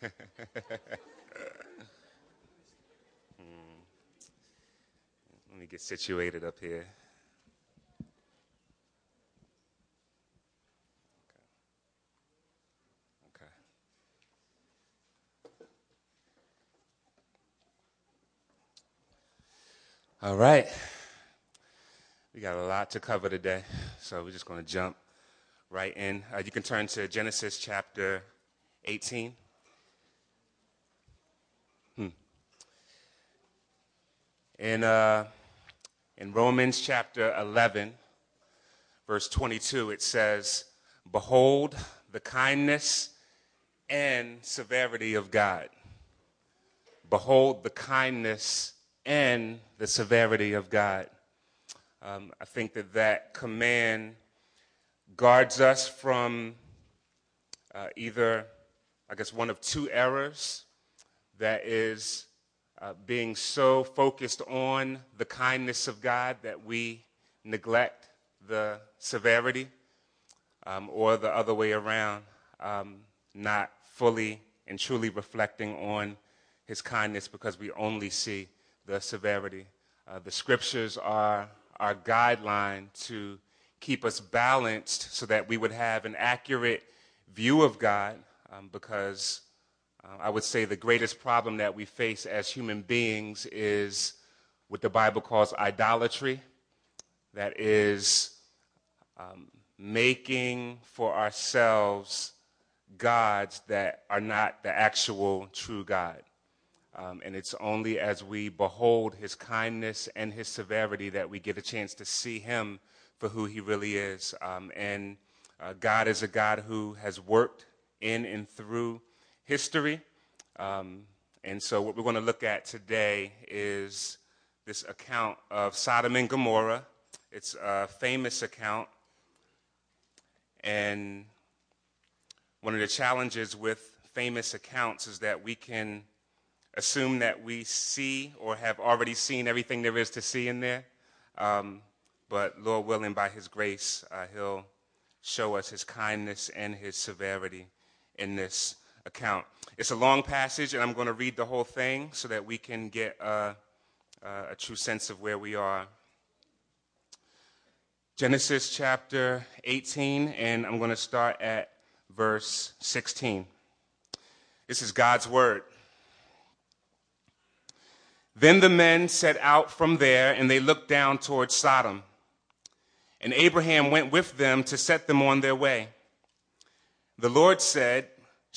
Hmm. Let me get situated up here. All right. We got a lot to cover today, so we're just going to jump right in. Uh, you can turn to Genesis chapter 18. In, uh, in Romans chapter 11, verse 22, it says, Behold the kindness and severity of God. Behold the kindness and the severity of God. Um, I think that that command guards us from uh, either, I guess, one of two errors that is uh, being so focused on the kindness of God that we neglect the severity, um, or the other way around, um, not fully and truly reflecting on his kindness because we only see the severity. Uh, the scriptures are our guideline to keep us balanced so that we would have an accurate view of God um, because uh, I would say the greatest problem that we face as human beings is what the Bible calls idolatry. That is um, making for ourselves gods that are not the actual true God. Um, and it's only as we behold his kindness and his severity that we get a chance to see him for who he really is. Um, and uh, God is a God who has worked in and through history. Um, and so, what we're going to look at today is this account of Sodom and Gomorrah. It's a famous account. And one of the challenges with famous accounts is that we can assume that we see or have already seen everything there is to see in there. Um, but Lord willing, by His grace, uh, He'll show us His kindness and His severity in this account. It's a long passage, and I'm going to read the whole thing so that we can get a, a true sense of where we are. Genesis chapter 18, and I'm going to start at verse 16. This is God's word. Then the men set out from there, and they looked down towards Sodom. And Abraham went with them to set them on their way. The Lord said,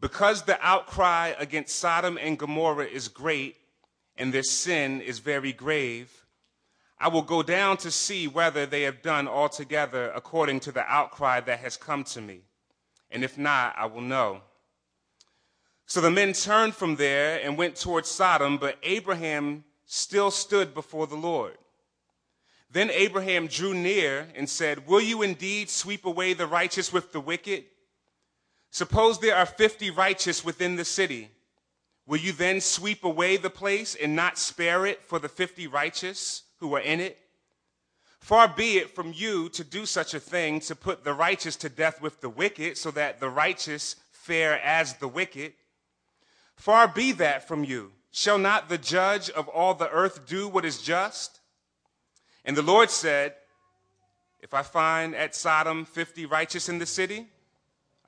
Because the outcry against Sodom and Gomorrah is great, and their sin is very grave, I will go down to see whether they have done altogether according to the outcry that has come to me. And if not, I will know. So the men turned from there and went towards Sodom, but Abraham still stood before the Lord. Then Abraham drew near and said, Will you indeed sweep away the righteous with the wicked? Suppose there are 50 righteous within the city. Will you then sweep away the place and not spare it for the 50 righteous who are in it? Far be it from you to do such a thing to put the righteous to death with the wicked, so that the righteous fare as the wicked. Far be that from you. Shall not the judge of all the earth do what is just? And the Lord said, If I find at Sodom 50 righteous in the city,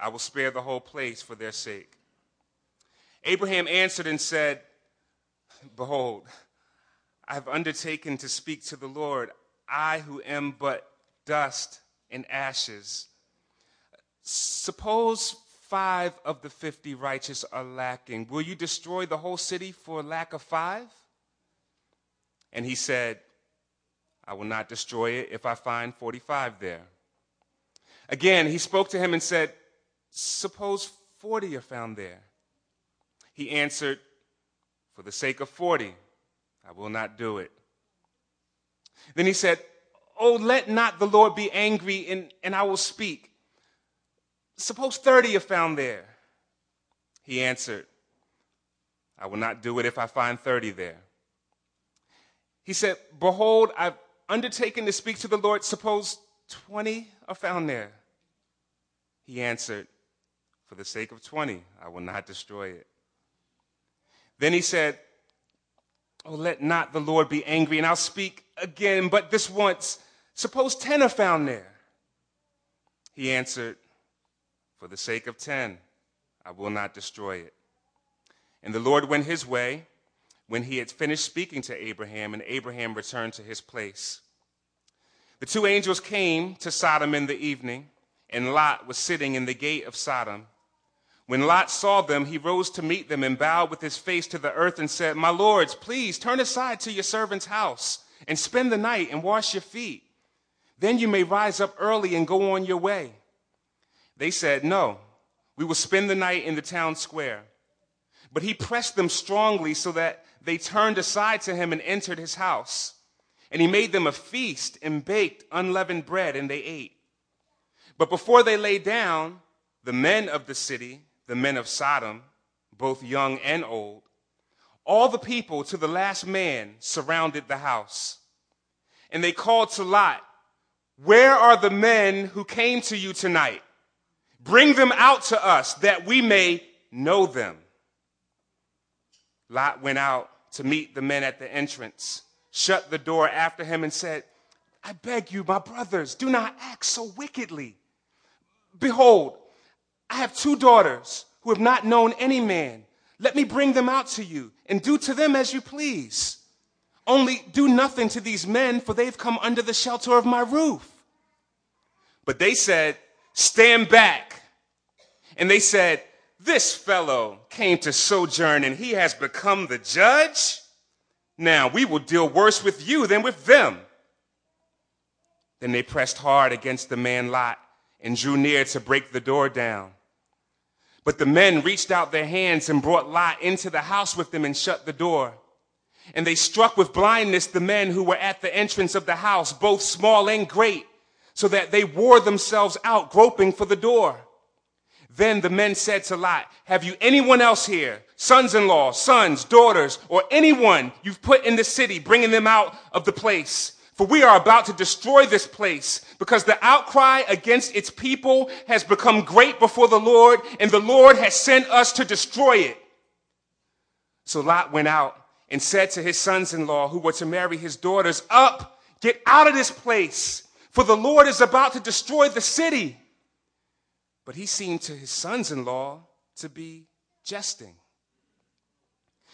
I will spare the whole place for their sake. Abraham answered and said, Behold, I have undertaken to speak to the Lord, I who am but dust and ashes. Suppose five of the 50 righteous are lacking. Will you destroy the whole city for lack of five? And he said, I will not destroy it if I find 45 there. Again, he spoke to him and said, Suppose 40 are found there. He answered, For the sake of 40, I will not do it. Then he said, Oh, let not the Lord be angry, and, and I will speak. Suppose 30 are found there. He answered, I will not do it if I find 30 there. He said, Behold, I've undertaken to speak to the Lord. Suppose 20 are found there. He answered, For the sake of 20, I will not destroy it. Then he said, Oh, let not the Lord be angry, and I'll speak again, but this once. Suppose 10 are found there. He answered, For the sake of 10, I will not destroy it. And the Lord went his way when he had finished speaking to Abraham, and Abraham returned to his place. The two angels came to Sodom in the evening, and Lot was sitting in the gate of Sodom. When Lot saw them, he rose to meet them and bowed with his face to the earth and said, My lords, please turn aside to your servant's house and spend the night and wash your feet. Then you may rise up early and go on your way. They said, No, we will spend the night in the town square. But he pressed them strongly so that they turned aside to him and entered his house. And he made them a feast and baked unleavened bread, and they ate. But before they lay down, the men of the city, the men of Sodom, both young and old, all the people to the last man surrounded the house. And they called to Lot, Where are the men who came to you tonight? Bring them out to us that we may know them. Lot went out to meet the men at the entrance, shut the door after him, and said, I beg you, my brothers, do not act so wickedly. Behold, I have two daughters who have not known any man. Let me bring them out to you and do to them as you please. Only do nothing to these men, for they've come under the shelter of my roof. But they said, Stand back. And they said, This fellow came to sojourn and he has become the judge. Now we will deal worse with you than with them. Then they pressed hard against the man Lot and drew near to break the door down. But the men reached out their hands and brought Lot into the house with them and shut the door. And they struck with blindness the men who were at the entrance of the house, both small and great, so that they wore themselves out, groping for the door. Then the men said to Lot, Have you anyone else here, sons in law, sons, daughters, or anyone you've put in the city, bringing them out of the place? For we are about to destroy this place because the outcry against its people has become great before the Lord, and the Lord has sent us to destroy it. So Lot went out and said to his sons in law who were to marry his daughters, Up, get out of this place, for the Lord is about to destroy the city. But he seemed to his sons in law to be jesting.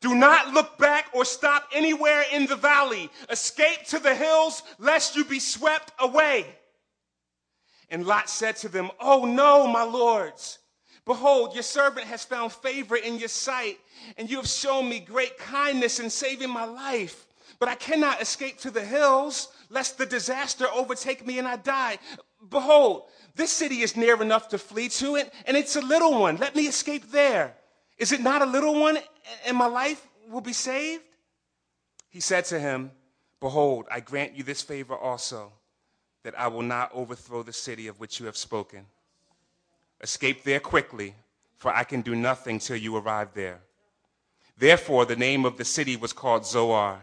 Do not look back or stop anywhere in the valley. Escape to the hills, lest you be swept away. And Lot said to them, Oh no, my lords. Behold, your servant has found favor in your sight, and you have shown me great kindness in saving my life. But I cannot escape to the hills, lest the disaster overtake me and I die. Behold, this city is near enough to flee to it, and it's a little one. Let me escape there. Is it not a little one, and my life will be saved? He said to him, Behold, I grant you this favor also, that I will not overthrow the city of which you have spoken. Escape there quickly, for I can do nothing till you arrive there. Therefore, the name of the city was called Zoar.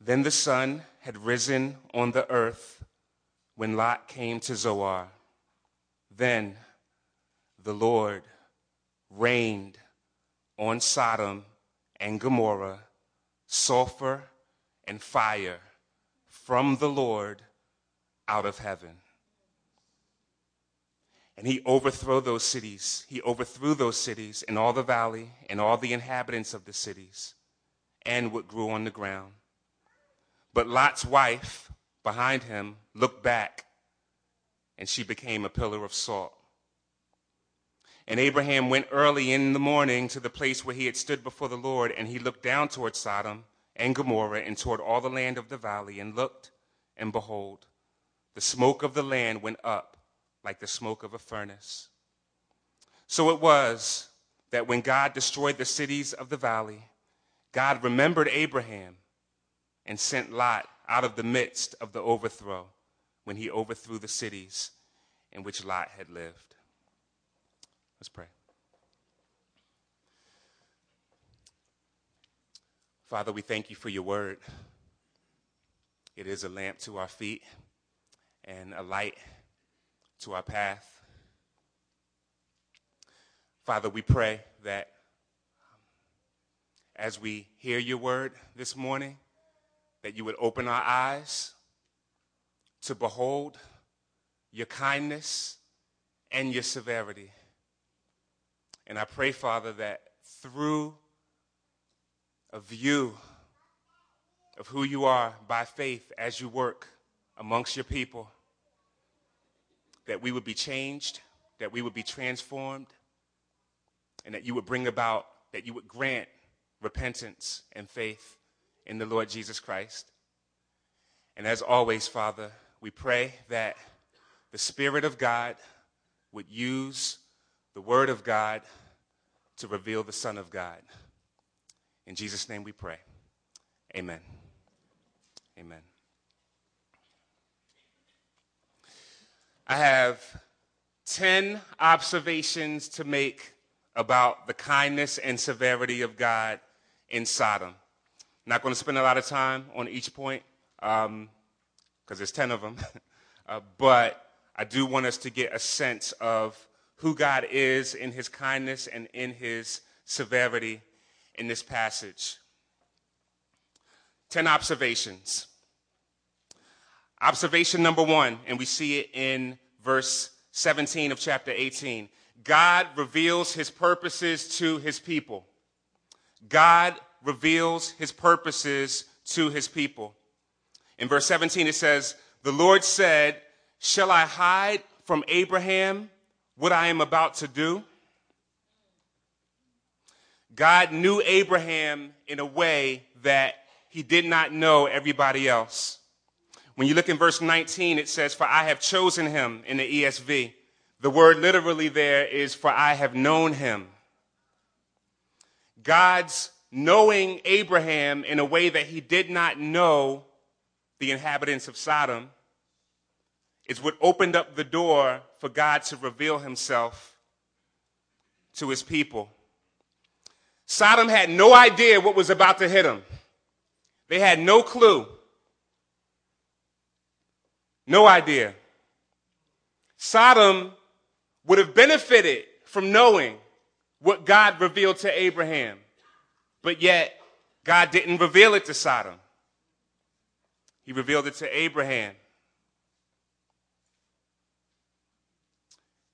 Then the sun had risen on the earth when Lot came to Zoar. Then the Lord rained on Sodom and Gomorrah sulfur and fire from the Lord out of heaven. And he overthrew those cities. He overthrew those cities and all the valley and all the inhabitants of the cities and what grew on the ground. But Lot's wife behind him looked back, and she became a pillar of salt. And Abraham went early in the morning to the place where he had stood before the Lord, and he looked down toward Sodom and Gomorrah and toward all the land of the valley, and looked, and behold, the smoke of the land went up like the smoke of a furnace. So it was that when God destroyed the cities of the valley, God remembered Abraham and sent Lot out of the midst of the overthrow when he overthrew the cities in which Lot had lived. Let's pray. Father, we thank you for your word. It is a lamp to our feet and a light to our path. Father, we pray that as we hear your word this morning, that you would open our eyes to behold your kindness and your severity. And I pray, Father, that through a view of who you are by faith as you work amongst your people, that we would be changed, that we would be transformed, and that you would bring about, that you would grant repentance and faith in the Lord Jesus Christ. And as always, Father, we pray that the Spirit of God would use the Word of God to reveal the Son of God. In Jesus' name we pray. Amen. Amen. I have 10 observations to make about the kindness and severity of God in Sodom. Not going to spend a lot of time on each point because um, there's 10 of them. uh, but I do want us to get a sense of who God is in his kindness and in his severity in this passage. 10 observations. Observation number one, and we see it in verse 17 of chapter 18. God reveals his purposes to his people. God reveals his purposes to his people. In verse 17, it says, The Lord said, Shall I hide from Abraham what I am about to do? God knew Abraham in a way that he did not know everybody else. When you look in verse 19, it says, For I have chosen him in the ESV. The word literally there is, For I have known him. God's knowing Abraham in a way that he did not know the inhabitants of Sodom is what opened up the door for God to reveal himself to his people. Sodom had no idea what was about to hit them. They had no clue. No idea. Sodom would have benefited from knowing what God revealed to Abraham, but yet God didn't reveal it to Sodom. He revealed it to Abraham.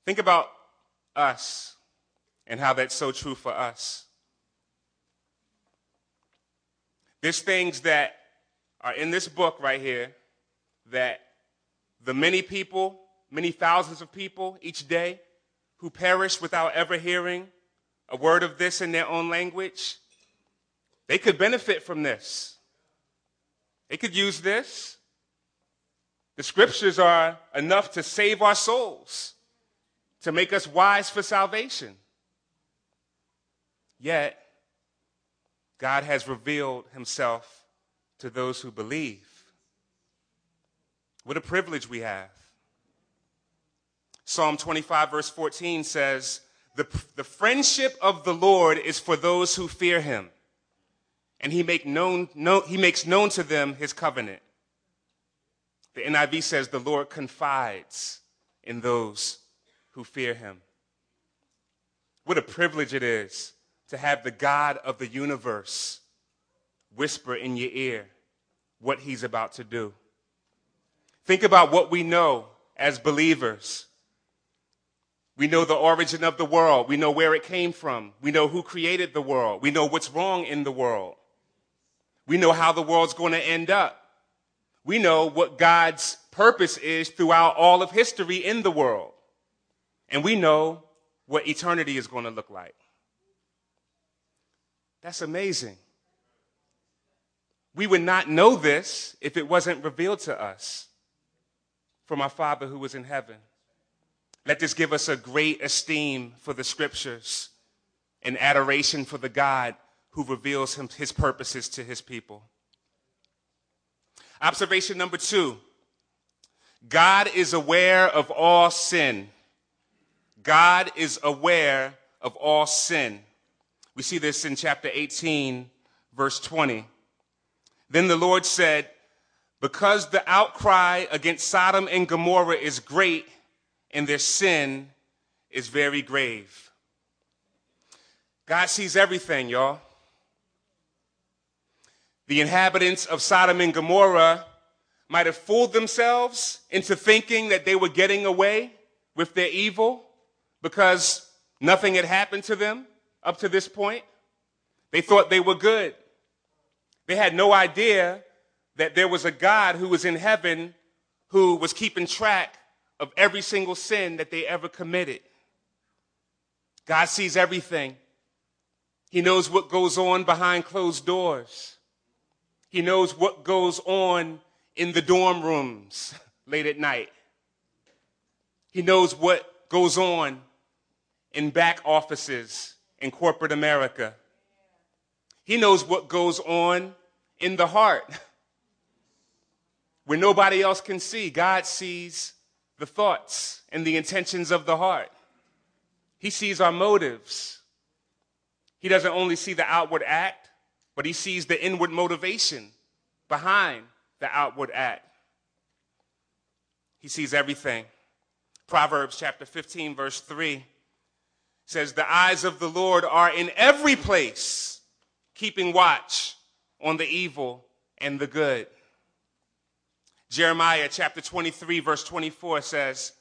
Think about us and how that's so true for us. There's things that are in this book right here that the many people, many thousands of people each day who perish without ever hearing a word of this in their own language, they could benefit from this. They could use this. The scriptures are enough to save our souls, to make us wise for salvation. Yet, God has revealed himself to those who believe. What a privilege we have. Psalm 25, verse 14 says, the, the friendship of the Lord is for those who fear him, and he, make known, no, he makes known to them his covenant. The NIV says, The Lord confides in those who fear him. What a privilege it is to have the God of the universe whisper in your ear what he's about to do. Think about what we know as believers. We know the origin of the world. We know where it came from. We know who created the world. We know what's wrong in the world. We know how the world's going to end up. We know what God's purpose is throughout all of history in the world. And we know what eternity is going to look like. That's amazing. We would not know this if it wasn't revealed to us from our Father who was in heaven. Let this give us a great esteem for the scriptures and adoration for the God who reveals him, his purposes to his people. Observation number two God is aware of all sin. God is aware of all sin. We see this in chapter 18, verse 20. Then the Lord said, Because the outcry against Sodom and Gomorrah is great, and their sin is very grave. God sees everything, y'all. The inhabitants of Sodom and Gomorrah might have fooled themselves into thinking that they were getting away with their evil because nothing had happened to them up to this point. They thought they were good. They had no idea that there was a God who was in heaven who was keeping track of every single sin that they ever committed. God sees everything. He knows what goes on behind closed doors. He knows what goes on in the dorm rooms late at night. He knows what goes on in back offices in corporate America. He knows what goes on in the heart where nobody else can see. God sees the thoughts and the intentions of the heart. He sees our motives. He doesn't only see the outward act, but he sees the inward motivation behind the outward act. He sees everything. Proverbs chapter 15, verse 3 says, The eyes of the Lord are in every place, keeping watch on the evil and the good. Jeremiah chapter 23, verse 24 says,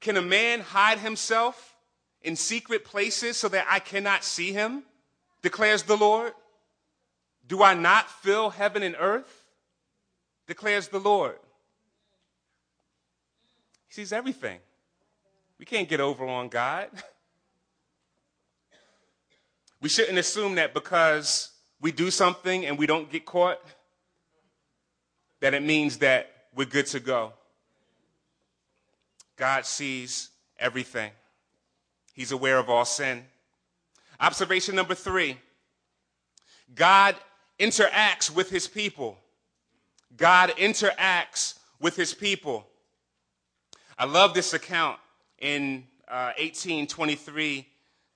Can a man hide himself in secret places so that I cannot see him? declares the Lord. Do I not fill heaven and earth? declares the Lord. He sees everything. We can't get over on God. We shouldn't assume that because we do something and we don't get caught, that it means that we're good to go. God sees everything, He's aware of all sin. Observation number three God interacts with His people. God interacts with His people. I love this account in uh, 1823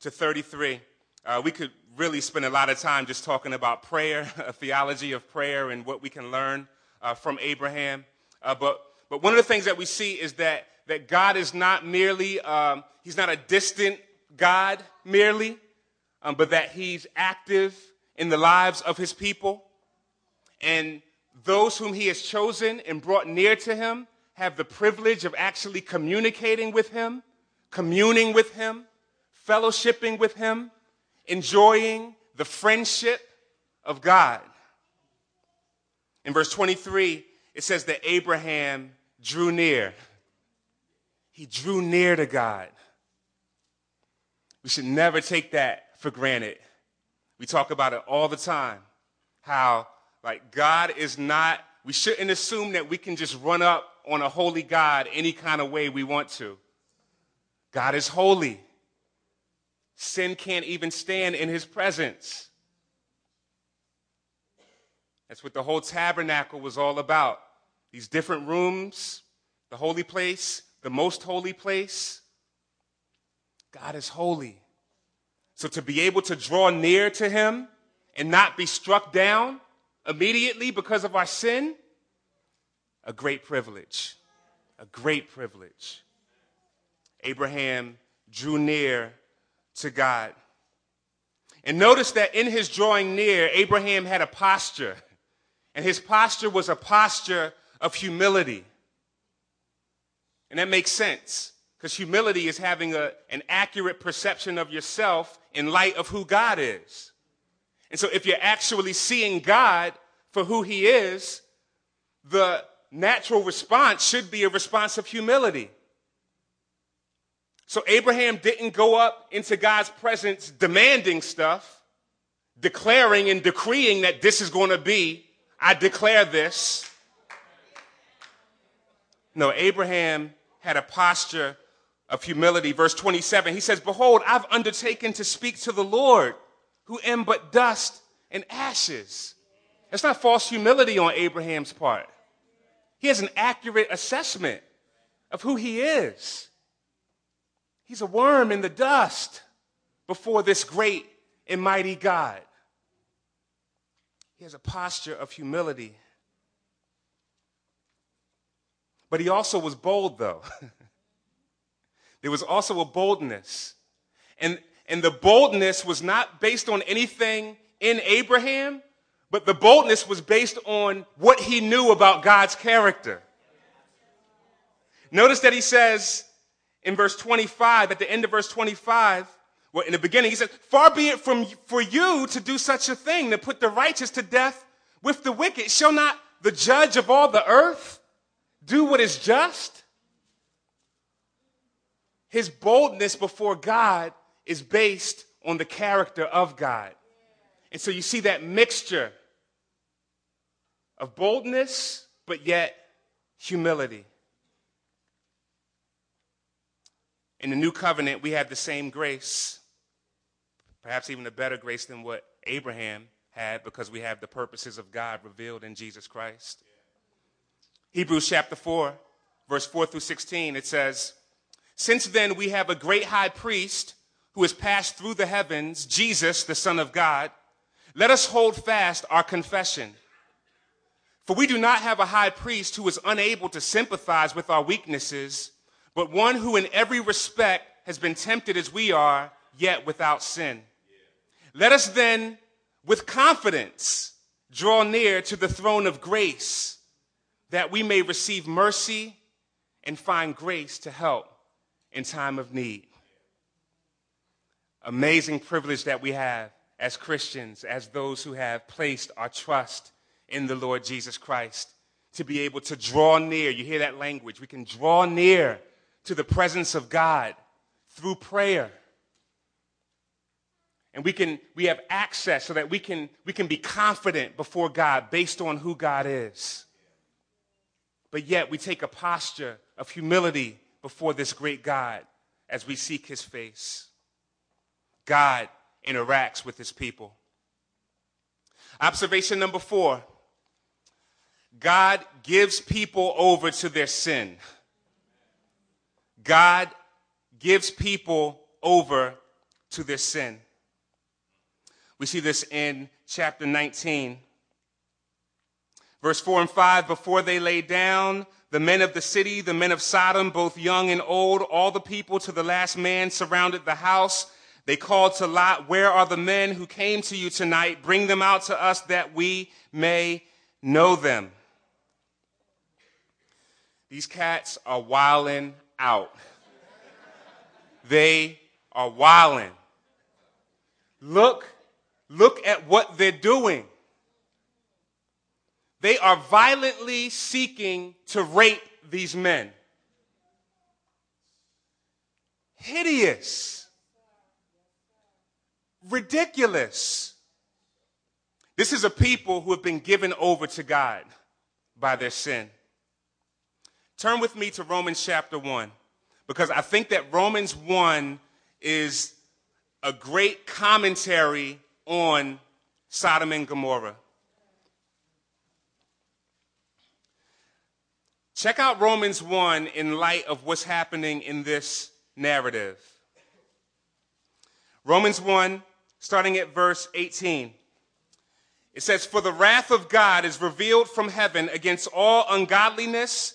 to 33. Uh, we could really spend a lot of time just talking about prayer, a theology of prayer, and what we can learn uh, from Abraham. Uh, but, but one of the things that we see is that, that God is not merely, um, he's not a distant God merely, um, but that he's active in the lives of his people. And those whom he has chosen and brought near to him have the privilege of actually communicating with him, communing with him, fellowshipping with him enjoying the friendship of God. In verse 23, it says that Abraham drew near. He drew near to God. We should never take that for granted. We talk about it all the time. How, like, God is not, we shouldn't assume that we can just run up on a holy God any kind of way we want to. God is holy. Sin can't even stand in his presence. That's what the whole tabernacle was all about. These different rooms, the holy place, the most holy place. God is holy. So to be able to draw near to him and not be struck down immediately because of our sin, a great privilege. A great privilege. Abraham drew near to God. And notice that in his drawing near, Abraham had a posture, and his posture was a posture of humility. And that makes sense because humility is having a, an accurate perception of yourself in light of who God is. And so if you're actually seeing God for who he is, the, natural response should be a response of humility. So Abraham didn't go up into God's presence demanding stuff, declaring and decreeing that this is going to be, I declare this. No, Abraham had a posture of humility. Verse 27, he says, Behold, I've undertaken to speak to the Lord, who am but dust and ashes. That's not false humility on Abraham's part. He has an accurate assessment of who he is. He's a worm in the dust before this great and mighty God. He has a posture of humility. But he also was bold, though. there was also a boldness. And, and the boldness was not based on anything in Abraham, but the boldness was based on what he knew about God's character. Notice that he says, in verse 25, at the end of verse 25, well, in the beginning, he said, Far be it from for you to do such a thing, to put the righteous to death with the wicked. Shall not the judge of all the earth do what is just? His boldness before God is based on the character of God. And so you see that mixture of boldness, but yet humility. In the new covenant, we have the same grace, perhaps even a better grace than what Abraham had because we have the purposes of God revealed in Jesus Christ. Hebrews chapter 4, verse 4 through 16, it says, Since then we have a great high priest who has passed through the heavens, Jesus, the Son of God. Let us hold fast our confession. For we do not have a high priest who is unable to sympathize with our weaknesses but one who in every respect has been tempted as we are, yet without sin. Let us then, with confidence, draw near to the throne of grace, that we may receive mercy and find grace to help in time of need. Amazing privilege that we have as Christians, as those who have placed our trust in the Lord Jesus Christ, to be able to draw near. You hear that language. We can draw near to the presence of God through prayer. And we can we have access so that we can we can be confident before God based on who God is. But yet we take a posture of humility before this great God as we seek his face. God interacts with his people. Observation number 4. God gives people over to their sin. God gives people over to their sin. We see this in chapter 19. Verse 4 and 5 Before they lay down, the men of the city, the men of Sodom, both young and old, all the people to the last man surrounded the house. They called to Lot, Where are the men who came to you tonight? Bring them out to us that we may know them. These cats are wilding out. They are wilding. Look, look at what they're doing. They are violently seeking to rape these men. Hideous. Ridiculous. This is a people who have been given over to God by their sin. Turn with me to Romans chapter 1, because I think that Romans 1 is a great commentary on Sodom and Gomorrah. Check out Romans 1 in light of what's happening in this narrative. Romans 1, starting at verse 18. It says, For the wrath of God is revealed from heaven against all ungodliness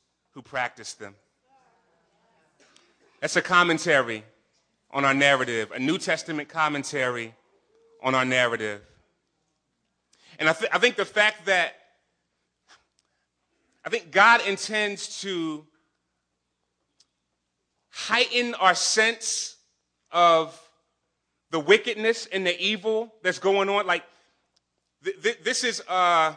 who practice them. That's a commentary on our narrative, a New Testament commentary on our narrative. And I, th- I think the fact that I think God intends to heighten our sense of the wickedness and the evil that's going on. Like, th- th- this is uh,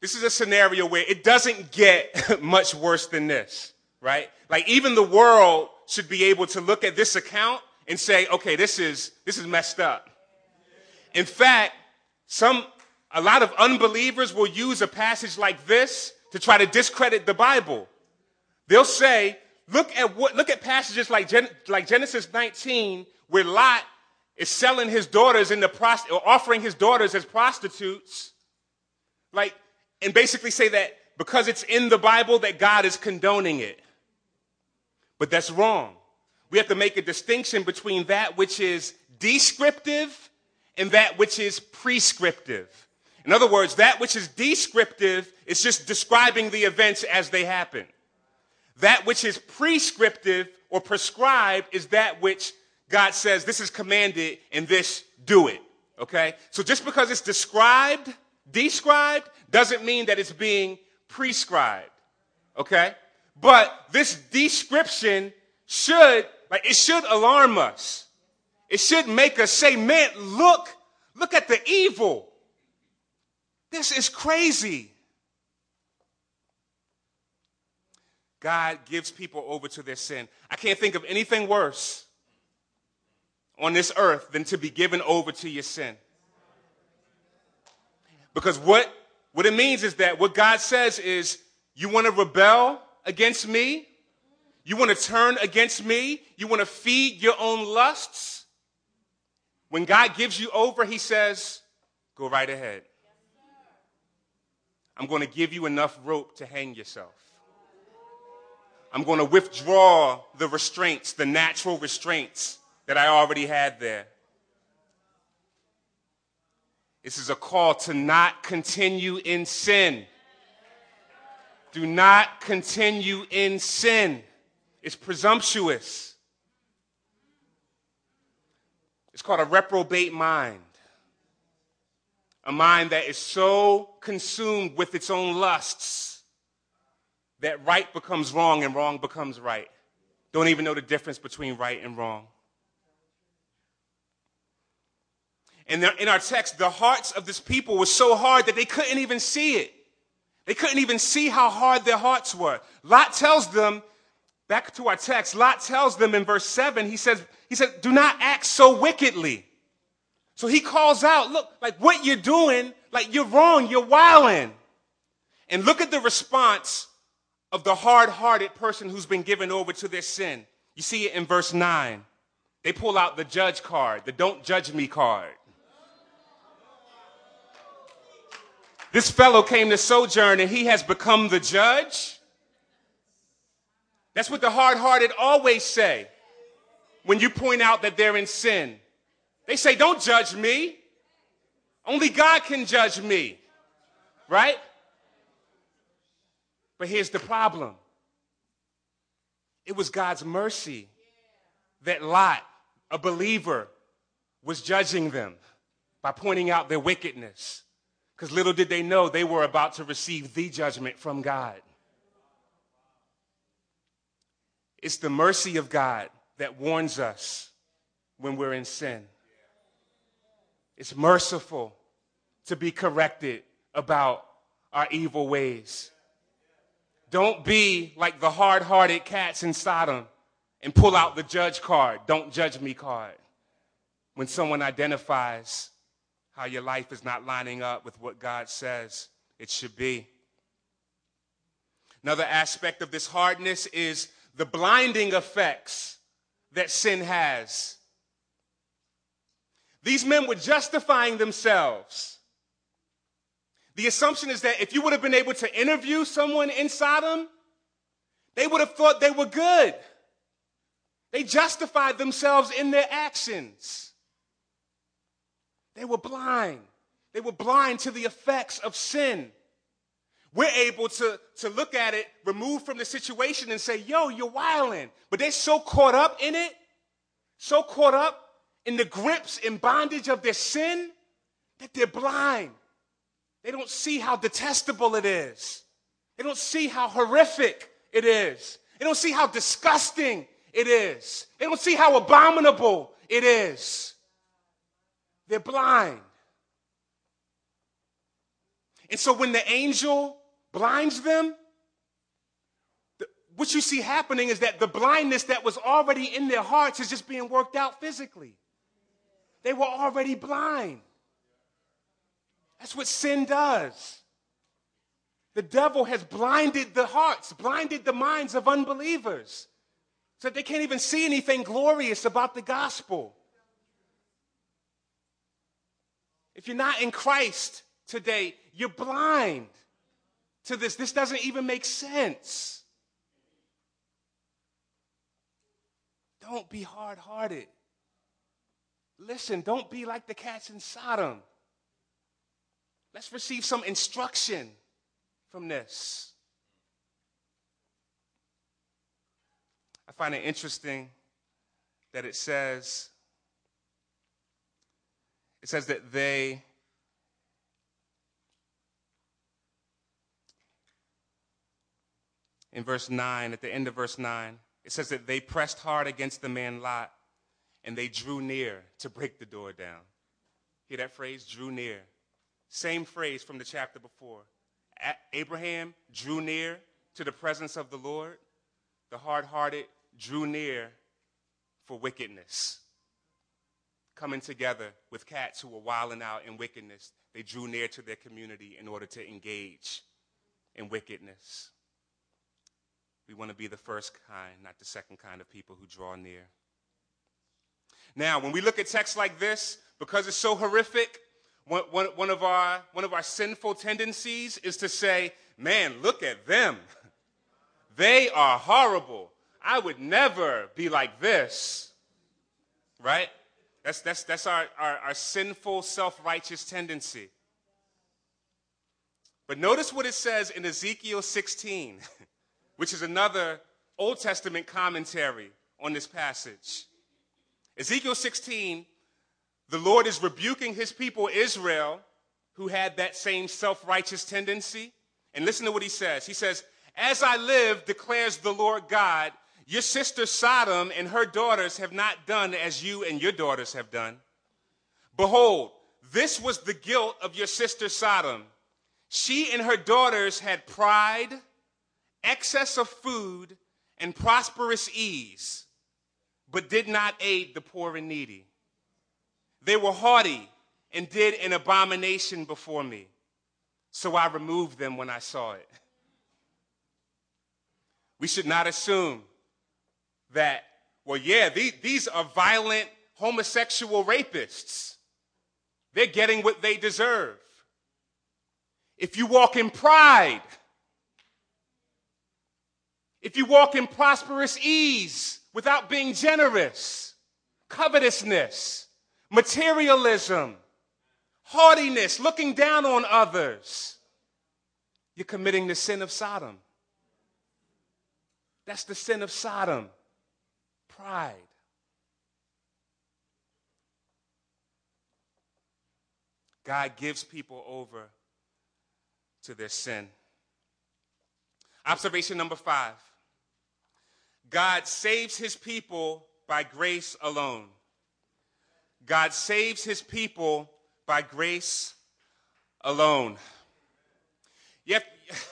this is a scenario where it doesn't get much worse than this, right? Like, even the world should be able to look at this account and say, okay, this is this is messed up. In fact, some a lot of unbelievers will use a passage like this to try to discredit the Bible. They'll say, look at what, look at passages like, Gen, like Genesis 19, where Lot is selling his daughters in the prost, or offering his daughters as prostitutes. Like, and basically say that because it's in the Bible that God is condoning it. But that's wrong. We have to make a distinction between that which is descriptive and that which is prescriptive. In other words, that which is descriptive is just describing the events as they happen. That which is prescriptive or prescribed is that which God says, this is commanded and this do it. Okay? So just because it's described, described, doesn't mean that it's being prescribed. Okay? But this description should, like, it should alarm us. It should make us say, man, look, look at the evil. This is crazy. God gives people over to their sin. I can't think of anything worse on this earth than to be given over to your sin. Because what, what it means is that what God says is, you want to rebel against me? You want to turn against me? You want to feed your own lusts? When God gives you over, he says, go right ahead. I'm going to give you enough rope to hang yourself. I'm going to withdraw the restraints, the natural restraints that I already had there. This is a call to not continue in sin. Do not continue in sin. It's presumptuous. It's called a reprobate mind a mind that is so consumed with its own lusts that right becomes wrong and wrong becomes right. Don't even know the difference between right and wrong. And in our text, the hearts of this people were so hard that they couldn't even see it. They couldn't even see how hard their hearts were. Lot tells them, back to our text, Lot tells them in verse 7, he says, he said, do not act so wickedly. So he calls out, look, like what you're doing, like you're wrong, you're wilding. And look at the response of the hard hearted person who's been given over to their sin. You see it in verse 9. They pull out the judge card, the don't judge me card. This fellow came to sojourn and he has become the judge. That's what the hard hearted always say when you point out that they're in sin. They say, Don't judge me. Only God can judge me. Right? But here's the problem it was God's mercy that Lot, a believer, was judging them by pointing out their wickedness. Because little did they know they were about to receive the judgment from God. It's the mercy of God that warns us when we're in sin. It's merciful to be corrected about our evil ways. Don't be like the hard hearted cats in Sodom and pull out the judge card, don't judge me card, when someone identifies how your life is not lining up with what God says it should be. Another aspect of this hardness is the blinding effects that sin has. These men were justifying themselves. The assumption is that if you would have been able to interview someone in Sodom, they would have thought they were good. They justified themselves in their actions. They were blind. They were blind to the effects of sin. We're able to, to look at it, remove from the situation, and say, yo, you're wilding. But they're so caught up in it, so caught up in the grips and bondage of their sin, that they're blind. They don't see how detestable it is. They don't see how horrific it is. They don't see how disgusting it is. They don't see how abominable it is. They're blind. And so when the angel blinds them, the, what you see happening is that the blindness that was already in their hearts is just being worked out physically. They were already blind. That's what sin does. The devil has blinded the hearts, blinded the minds of unbelievers so that they can't even see anything glorious about the gospel. If you're not in Christ today, you're blind to this. This doesn't even make sense. Don't be hard hearted. Listen, don't be like the cats in Sodom. Let's receive some instruction from this. I find it interesting that it says it says that they in verse 9 at the end of verse 9 it says that they pressed hard against the man Lot and they drew near to break the door down. Hear that phrase drew near. Same phrase from the chapter before. Abraham drew near to the presence of the Lord. The hard hearted drew near for wickedness. Coming together with cats who were wilding out in wickedness, they drew near to their community in order to engage in wickedness. We want to be the first kind, not the second kind of people who draw near. Now, when we look at texts like this, because it's so horrific, one, one, one, of our, one of our sinful tendencies is to say, man, look at them. They are horrible. I would never be like this. Right? That's, that's, that's our, our, our sinful, self righteous tendency. But notice what it says in Ezekiel 16, which is another Old Testament commentary on this passage. Ezekiel 16, the Lord is rebuking his people Israel who had that same self righteous tendency. And listen to what he says. He says, As I live, declares the Lord God, your sister Sodom and her daughters have not done as you and your daughters have done. Behold, this was the guilt of your sister Sodom. She and her daughters had pride, excess of food, and prosperous ease, but did not aid the poor and needy. They were haughty and did an abomination before me. So I removed them when I saw it. We should not assume that, well, yeah, these, these are violent homosexual rapists. They're getting what they deserve. If you walk in pride, if you walk in prosperous ease without being generous, covetousness, materialism, haughtiness, looking down on others, you're committing the sin of Sodom. That's the sin of Sodom pride. God gives people over to their sin. Observation number five God saves his people by grace alone. God saves his people by grace alone. Yet,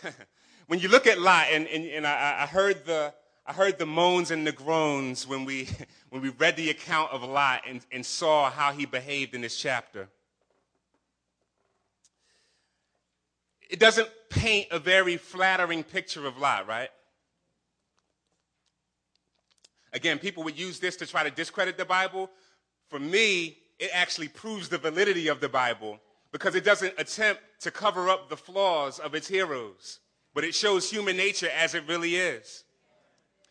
when you look at Lot, and, and, and I, I, heard the, I heard the moans and the groans when we, when we read the account of Lot and, and saw how he behaved in this chapter. It doesn't paint a very flattering picture of Lot, right? Again, people would use this to try to discredit the Bible. For me, it actually proves the validity of the Bible because it doesn't attempt to cover up the flaws of its heroes, but it shows human nature as it really is.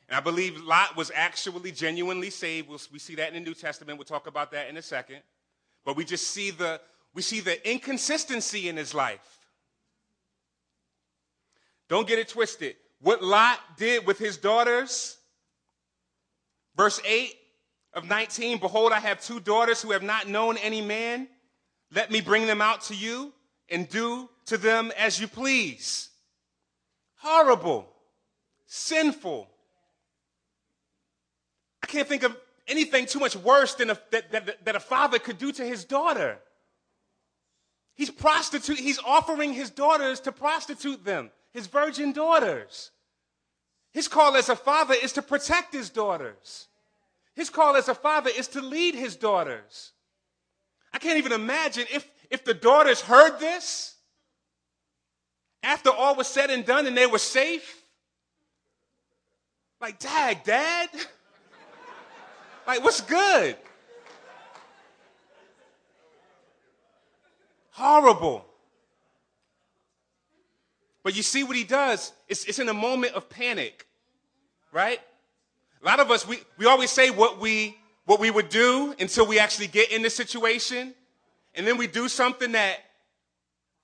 And I believe Lot was actually genuinely saved. We'll, we see that in the New Testament. We'll talk about that in a second. But we just see the, we see the inconsistency in his life. Don't get it twisted. What Lot did with his daughters, verse 8 of 19 Behold, I have two daughters who have not known any man. Let me bring them out to you and do to them as you please. Horrible, sinful. Can't think of anything too much worse than a, that, that, that a father could do to his daughter. He's prostitute. He's offering his daughters to prostitute them, his virgin daughters. His call as a father is to protect his daughters. His call as a father is to lead his daughters. I can't even imagine if, if the daughters heard this after all was said and done and they were safe. Like, Dad, Dad? like, what's good? Horrible. But you see what he does? It's, it's in a moment of panic, right? A lot of us, we, we always say what we, what we would do until we actually get in the situation. And then we do something that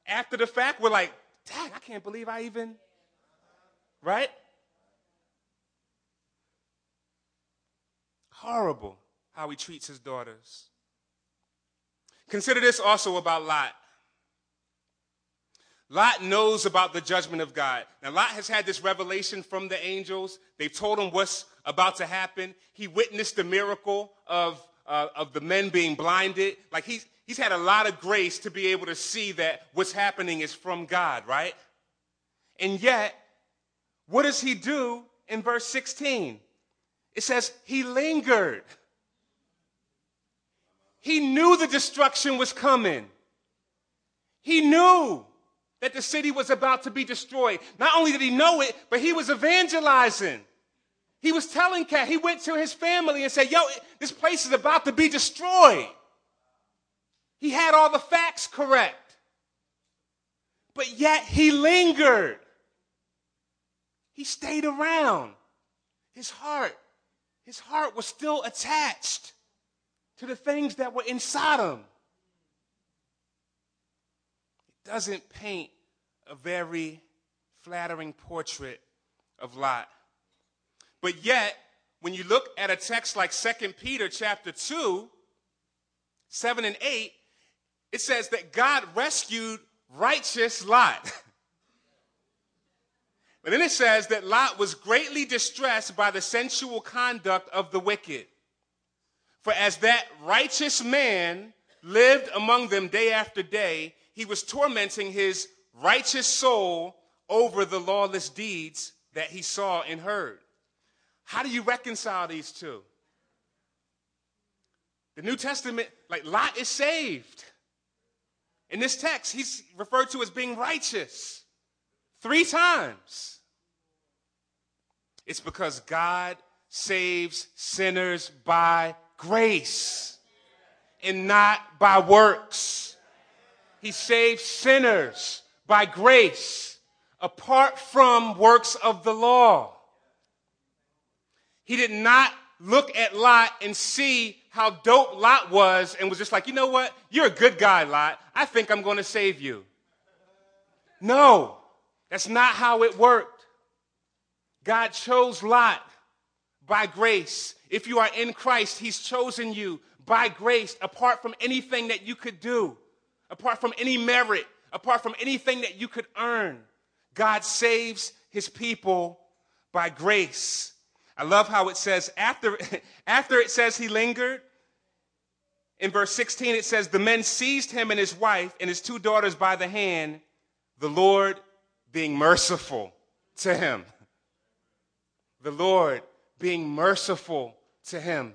after the fact, we're like, dang, I can't believe I even, right? Horrible how he treats his daughters. Consider this also about Lot. Lot knows about the judgment of God. Now, Lot has had this revelation from the angels. They've told him what's about to happen. He witnessed the miracle of, uh, of the men being blinded. Like, he's, he's had a lot of grace to be able to see that what's happening is from God, right? And yet, what does he do in verse 16? It says, he lingered. He knew the destruction was coming. He knew that the city was about to be destroyed. Not only did he know it, but he was evangelizing. He was telling Cat, he went to his family and said, Yo, this place is about to be destroyed. He had all the facts correct. But yet he lingered. He stayed around. His heart, his heart was still attached to the things that were in Sodom It doesn't paint a very flattering portrait of Lot. But yet, when you look at a text like 2 Peter chapter 2, 7 and 8, it says that God rescued righteous Lot. but then it says that Lot was greatly distressed by the sensual conduct of the wicked. For as that righteous man lived among them day after day, he was tormenting his righteous soul over the lawless deeds that he saw and heard. How do you reconcile these two? The New Testament, like Lot is saved. In this text, he's referred to as being righteous three times. It's because God saves sinners by grace and not by works. He saves sinners by grace apart from works of the law. He did not look at Lot and see how dope Lot was and was just like, you know what? You're a good guy, Lot. I think I'm going to save you. No, that's not how it worked. God chose Lot by grace. If you are in Christ, He's chosen you by grace, apart from anything that you could do, apart from any merit, apart from anything that you could earn. God saves His people by grace. I love how it says after, after it says he lingered, in verse 16 it says, The men seized him and his wife and his two daughters by the hand, the Lord being merciful to him. The Lord being merciful to him.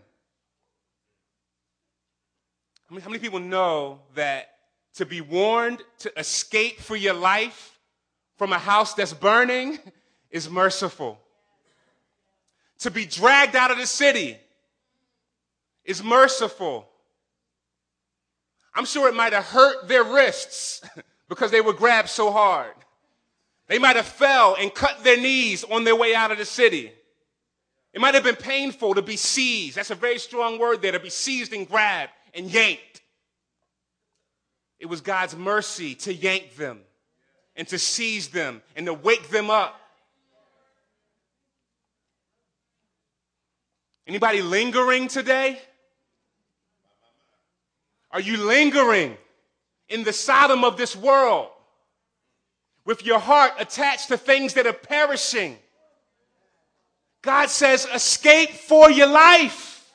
How many, how many people know that to be warned to escape for your life from a house that's burning is merciful? To be dragged out of the city is merciful. I'm sure it might have hurt their wrists because they were grabbed so hard. They might have fell and cut their knees on their way out of the city. It might have been painful to be seized. That's a very strong word there, to be seized and grabbed and yanked. It was God's mercy to yank them and to seize them and to wake them up. Anybody lingering today? Are you lingering in the Sodom of this world with your heart attached to things that are perishing? God says, escape for your life.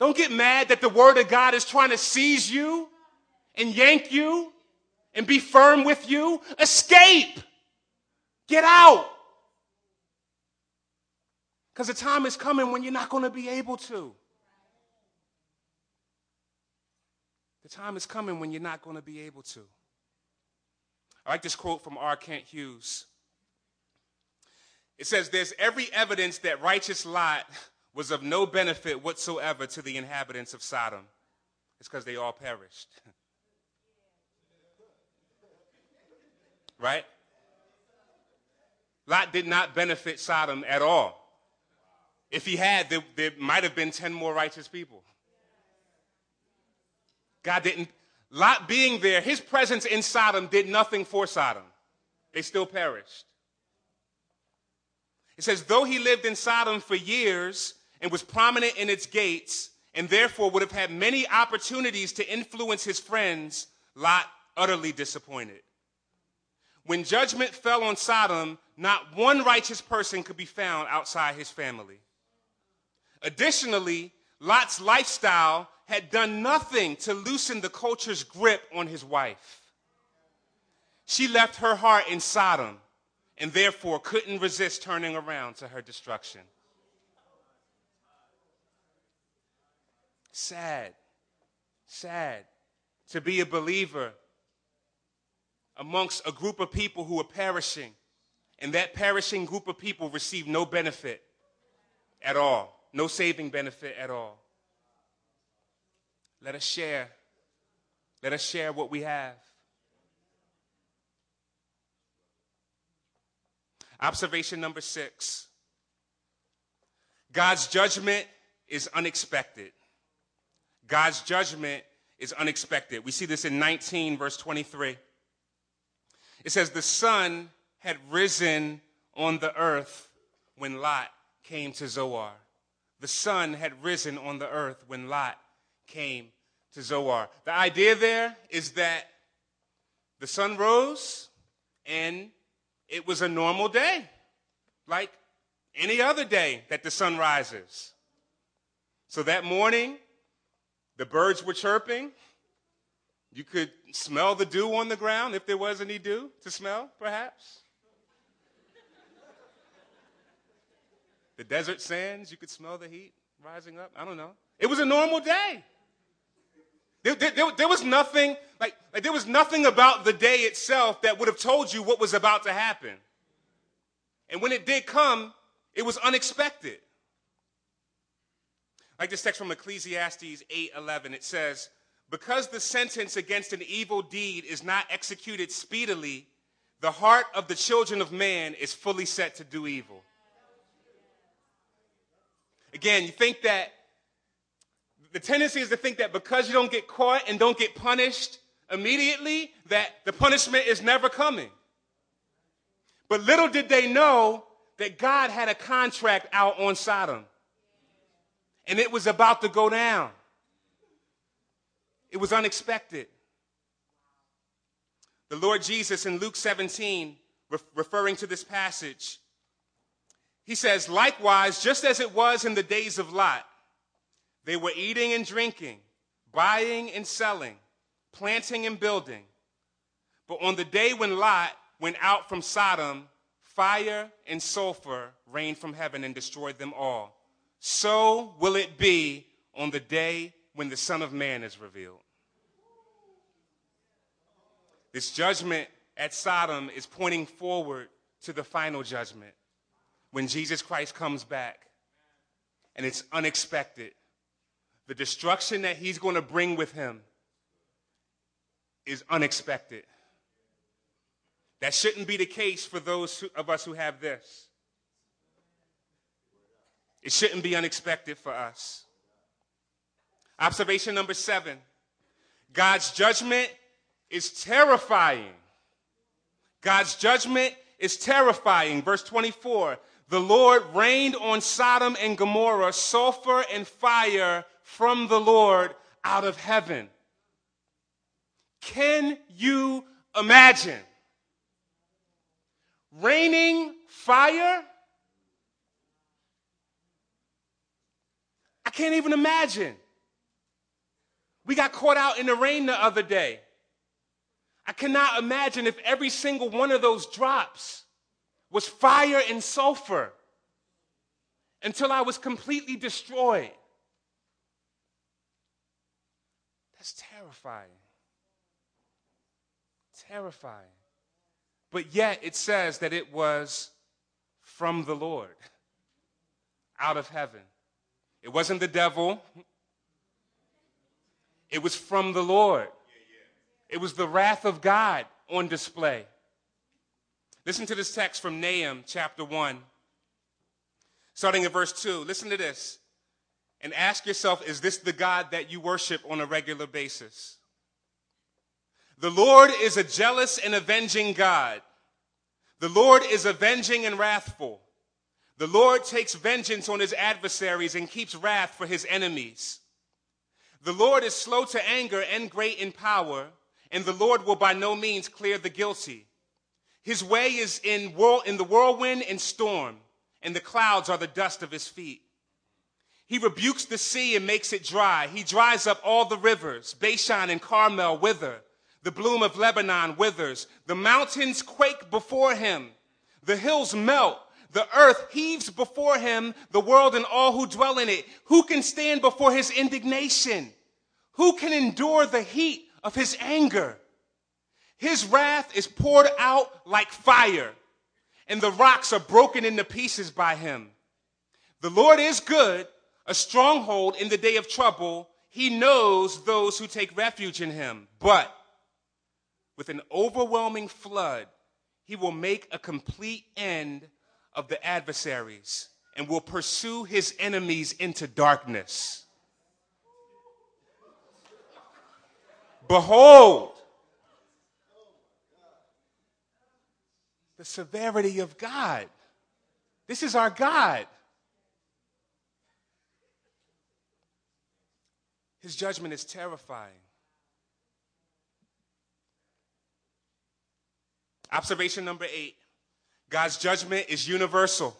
Don't get mad that the word of God is trying to seize you and yank you and be firm with you. Escape. Get out. Because the time is coming when you're not going to be able to. Time is coming when you're not going to be able to. I like this quote from R. Kent Hughes. It says, There's every evidence that righteous Lot was of no benefit whatsoever to the inhabitants of Sodom. It's because they all perished. right? Lot did not benefit Sodom at all. If he had, there, there might have been 10 more righteous people. God didn't, Lot being there, his presence in Sodom did nothing for Sodom. They still perished. It says, though he lived in Sodom for years and was prominent in its gates, and therefore would have had many opportunities to influence his friends, Lot utterly disappointed. When judgment fell on Sodom, not one righteous person could be found outside his family. Additionally, Lot's lifestyle had done nothing to loosen the culture's grip on his wife. She left her heart in Sodom and therefore couldn't resist turning around to her destruction. Sad, sad to be a believer amongst a group of people who are perishing, and that perishing group of people receive no benefit at all no saving benefit at all. Let us share. Let us share what we have. Observation number six God's judgment is unexpected. God's judgment is unexpected. We see this in 19, verse 23. It says, The sun had risen on the earth when Lot came to Zoar the sun had risen on the earth when Lot came to Zoar. The idea there is that the sun rose and it was a normal day, like any other day that the sun rises. So that morning, the birds were chirping. You could smell the dew on the ground, if there was any dew to smell, perhaps. the desert sands, you could smell the heat rising up. I don't know. It was a normal day. There, there, there, was nothing like, like there was nothing about the day itself that would have told you what was about to happen. And when it did come, it was unexpected. Like this text from Ecclesiastes 8:11, it says, "Because the sentence against an evil deed is not executed speedily, the heart of the children of man is fully set to do evil." Again, you think that the tendency is to think that because you don't get caught and don't get punished immediately, that the punishment is never coming. But little did they know that God had a contract out on Sodom. And it was about to go down. It was unexpected. The Lord Jesus in Luke 17, re- referring to this passage, he says, Likewise, just as it was in the days of Lot, they were eating and drinking, buying and selling, planting and building. But on the day when Lot went out from Sodom, fire and sulfur rained from heaven and destroyed them all. So will it be on the day when the Son of Man is revealed. This judgment at Sodom is pointing forward to the final judgment when Jesus Christ comes back. And it's unexpected the destruction that he's going to bring with him is unexpected. That shouldn't be the case for those who, of us who have this. It shouldn't be unexpected for us. Observation number seven God's judgment is terrifying. God's judgment is terrifying. Verse 24 The Lord rained on Sodom and Gomorrah sulfur and fire from the Lord out of heaven. Can you imagine? Raining fire? I can't even imagine. We got caught out in the rain the other day. I cannot imagine if every single one of those drops was fire and sulfur until I was completely destroyed. That's terrifying. Terrifying. But yet it says that it was from the Lord, out of heaven. It wasn't the devil, it was from the Lord. It was the wrath of God on display. Listen to this text from Nahum chapter 1, starting at verse 2. Listen to this and ask yourself is this the God that you worship on a regular basis? The Lord is a jealous and avenging God. The Lord is avenging and wrathful. The Lord takes vengeance on his adversaries and keeps wrath for his enemies. The Lord is slow to anger and great in power, and the Lord will by no means clear the guilty. His way is in, whirl, in the whirlwind and storm, and the clouds are the dust of his feet. He rebukes the sea and makes it dry. He dries up all the rivers. Bashan and Carmel wither. The bloom of Lebanon withers. The mountains quake before him. The hills melt. The earth heaves before him, the world and all who dwell in it. Who can stand before his indignation? Who can endure the heat of his anger? His wrath is poured out like fire, and the rocks are broken into pieces by him. The Lord is good a stronghold in the day of trouble. He knows those who take refuge in him. But with an overwhelming flood, he will make a complete end of the adversaries and will pursue his enemies into darkness. Behold, the severity of God. This is our God. His judgment is terrifying. Observation number eight God's judgment is universal.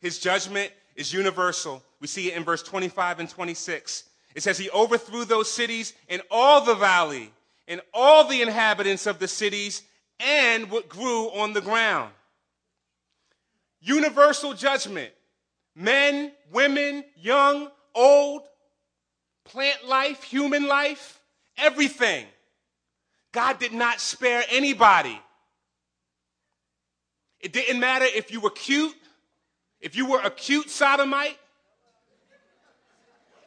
His judgment is universal. We see it in verse 25 and 26. It says, He overthrew those cities and all the valley and all the inhabitants of the cities and what grew on the ground. Universal judgment. men, women, young, old, plant life, human life, everything. God did not spare anybody. It didn't matter if you were cute, if you were a cute sodomite,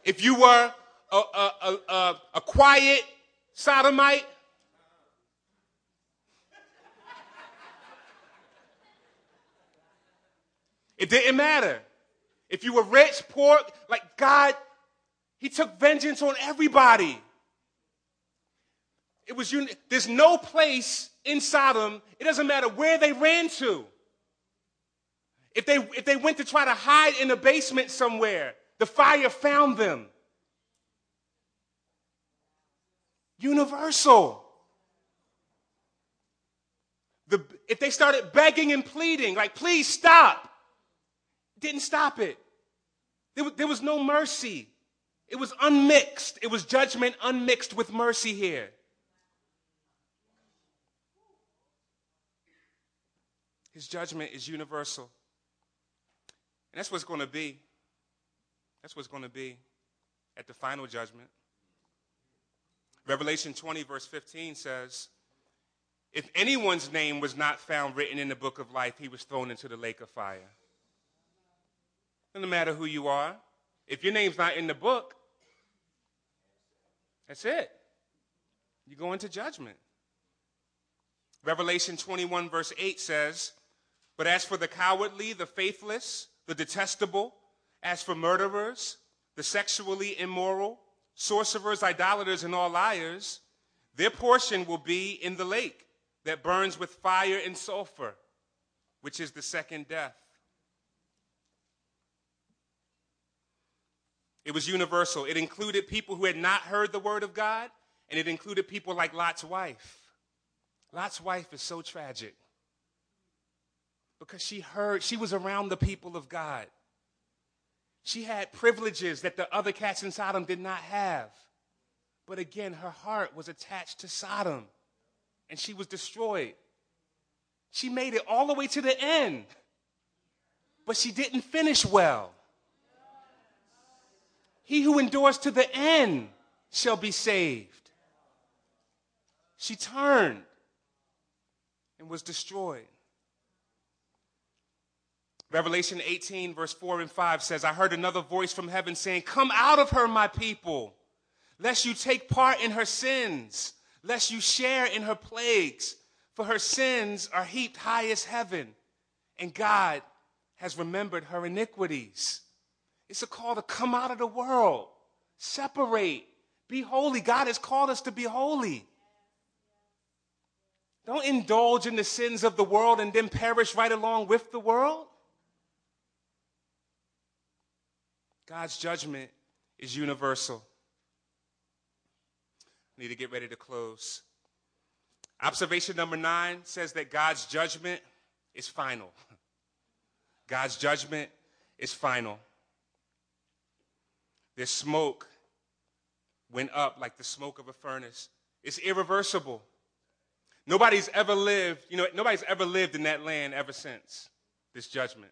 if you were a, a, a, a quiet sodomite, It didn't matter. If you were rich, poor, like God, He took vengeance on everybody. It was there's no place in Sodom, it doesn't matter where they ran to. If they if they went to try to hide in a basement somewhere, the fire found them. Universal. The, if they started begging and pleading, like, please stop, didn't stop it. There there was no mercy. It was unmixed. It was judgment unmixed with mercy here. His judgment is universal. And that's what's going to be. That's what's going to be at the final judgment. Revelation 20, verse 15 says, If anyone's name was not found written in the book of life, he was thrown into the lake of fire. Doesn't matter who you are. If your name's not in the book, that's it. You go into judgment. Revelation 21, verse 8 says, But as for the cowardly, the faithless, the detestable, as for murderers, the sexually immoral, sorcerers, idolaters, and all liars, their portion will be in the lake that burns with fire and sulfur, which is the second death. It was universal. It included people who had not heard the word of God, and it included people like Lot's wife. Lot's wife is so tragic because she heard, she was around the people of God. She had privileges that the other cats in Sodom did not have. But again, her heart was attached to Sodom and she was destroyed. She made it all the way to the end, but she didn't finish well. He who endures to the end shall be saved. She turned and was destroyed. Revelation 18, verse 4 and 5 says, I heard another voice from heaven saying, Come out of her, my people, lest you take part in her sins, lest you share in her plagues, for her sins are heaped high as heaven, and God has remembered her iniquities. It's a call to come out of the world, separate, be holy. God has called us to be holy. Don't indulge in the sins of the world and then perish right along with the world. God's judgment is universal. I need to get ready to close. Observation number nine says that God's judgment is final. God's judgment is final. Their smoke went up like the smoke of a furnace. It's irreversible. Nobody's ever lived, you know, nobody's ever lived in that land ever since this judgment.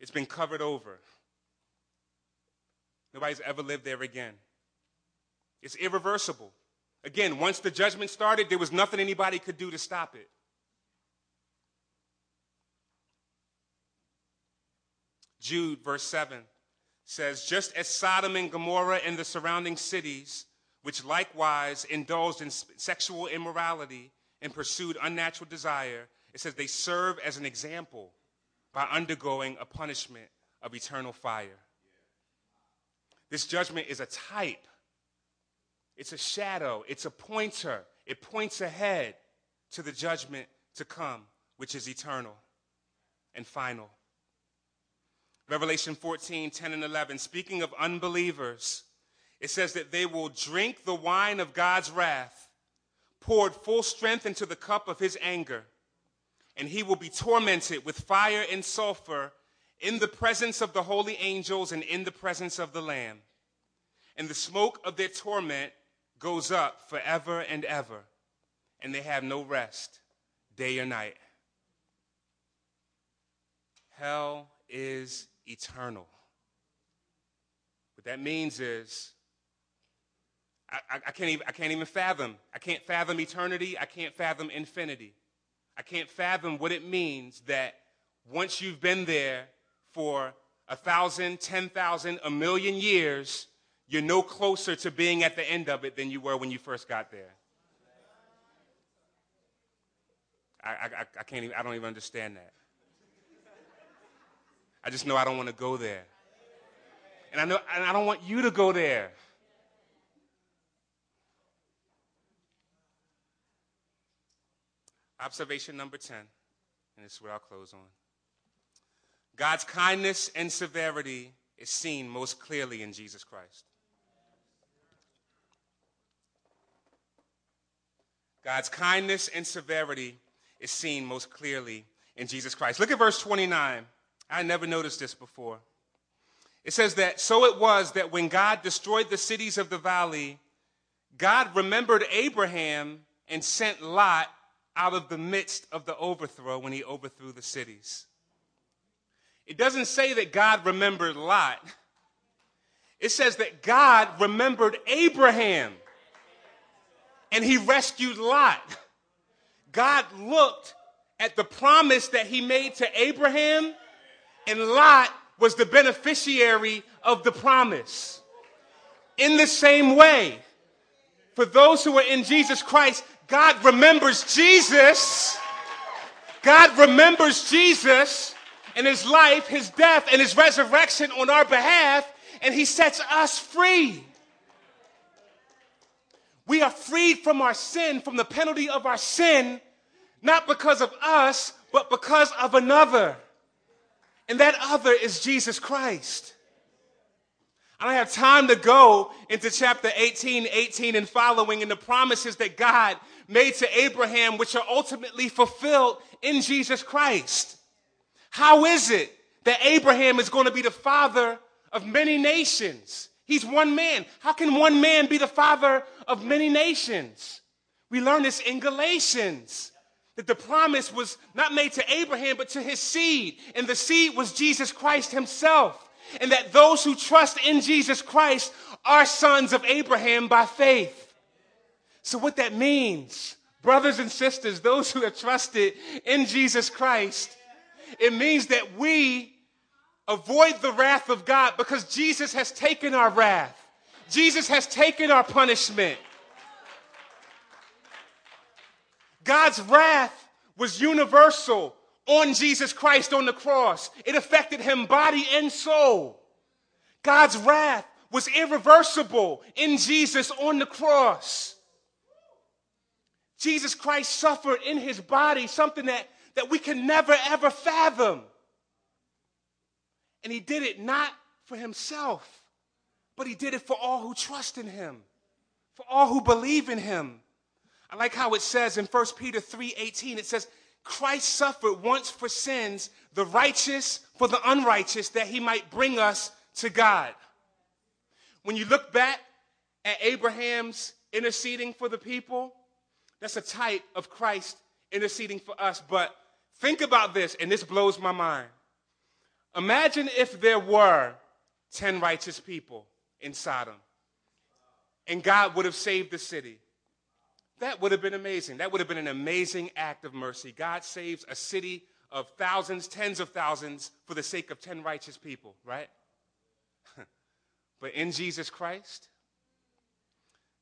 It's been covered over. Nobody's ever lived there again. It's irreversible. Again, once the judgment started, there was nothing anybody could do to stop it. Jude, verse 7 says, Just as Sodom and Gomorrah and the surrounding cities, which likewise indulged in sexual immorality and pursued unnatural desire, it says they serve as an example by undergoing a punishment of eternal fire. This judgment is a type, it's a shadow, it's a pointer. It points ahead to the judgment to come, which is eternal and final. Revelation 14, 10 and 11, speaking of unbelievers, it says that they will drink the wine of God's wrath, poured full strength into the cup of his anger, and he will be tormented with fire and sulfur in the presence of the holy angels and in the presence of the Lamb. And the smoke of their torment goes up forever and ever, and they have no rest, day or night. Hell is eternal. What that means is, I, I, I, can't even, I can't even fathom. I can't fathom eternity. I can't fathom infinity. I can't fathom what it means that once you've been there for a thousand, ten thousand, a million years, you're no closer to being at the end of it than you were when you first got there. I, I, I can't even, I don't even understand that. I just know I don't want to go there. And I know and I don't want you to go there. Observation number 10, and this is what I'll close on. God's kindness and severity is seen most clearly in Jesus Christ. God's kindness and severity is seen most clearly in Jesus Christ. Look at verse 29. I never noticed this before. It says that so it was that when God destroyed the cities of the valley, God remembered Abraham and sent Lot out of the midst of the overthrow when he overthrew the cities. It doesn't say that God remembered Lot. It says that God remembered Abraham and he rescued Lot. God looked at the promise that he made to Abraham, and Lot was the beneficiary of the promise. In the same way, for those who are in Jesus Christ, God remembers Jesus. God remembers Jesus and his life, his death, and his resurrection on our behalf, and he sets us free. We are freed from our sin, from the penalty of our sin, not because of us, but because of another. And that other is Jesus Christ. I don't have time to go into chapter 18, 18 and following and the promises that God made to Abraham, which are ultimately fulfilled in Jesus Christ. How is it that Abraham is going to be the father of many nations? He's one man. How can one man be the father of many nations? We learn this in Galatians that the promise was not made to Abraham, but to his seed. And the seed was Jesus Christ himself. And that those who trust in Jesus Christ are sons of Abraham by faith. So, what that means, brothers and sisters, those who have trusted in Jesus Christ, it means that we avoid the wrath of God because Jesus has taken our wrath. Jesus has taken our punishment. God's wrath was universal on Jesus Christ on the cross. It affected him body and soul. God's wrath was irreversible in Jesus on the cross. Jesus Christ suffered in his body something that, that we can never ever fathom. And he did it not for himself, but he did it for all who trust in him, for all who believe in him. I like how it says in 1 Peter 3:18 it says Christ suffered once for sins, the righteous for the unrighteous that he might bring us to God. When you look back at Abraham's interceding for the people, that's a type of Christ interceding for us. But think about this, and this blows my mind. Imagine if there were 10 righteous people in Sodom and God would have saved the city. That would have been amazing. That would have been an amazing act of mercy. God saves a city of thousands, tens of thousands for the sake of 10 righteous people, right? but in Jesus Christ,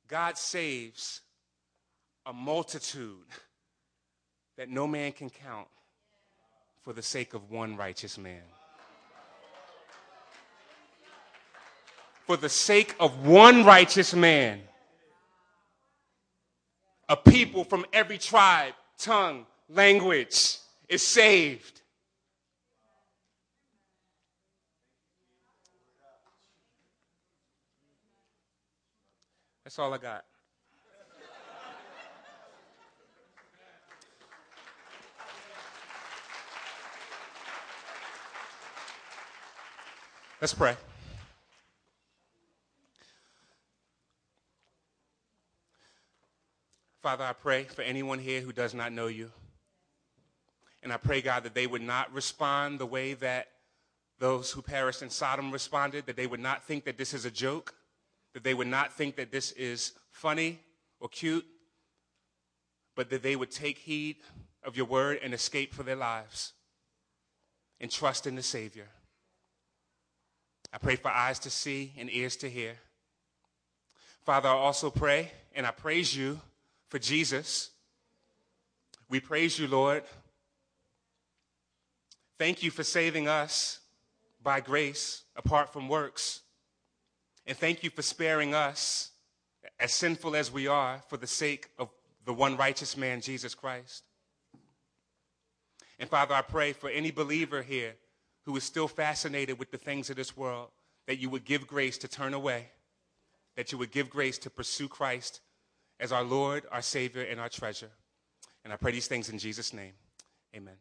God saves a multitude that no man can count for the sake of one righteous man. For the sake of one righteous man, a people from every tribe, tongue, language is saved. That's all I got. Let's pray. Father, I pray for anyone here who does not know you. And I pray, God, that they would not respond the way that those who perished in Sodom responded, that they would not think that this is a joke, that they would not think that this is funny or cute, but that they would take heed of your word and escape for their lives and trust in the Savior. I pray for eyes to see and ears to hear. Father, I also pray and I praise you for Jesus. We praise you, Lord. Thank you for saving us by grace apart from works. And thank you for sparing us, as sinful as we are, for the sake of the one righteous man, Jesus Christ. And Father, I pray for any believer here who is still fascinated with the things of this world, that you would give grace to turn away, that you would give grace to pursue Christ as our Lord, our Savior, and our treasure. And I pray these things in Jesus' name. Amen.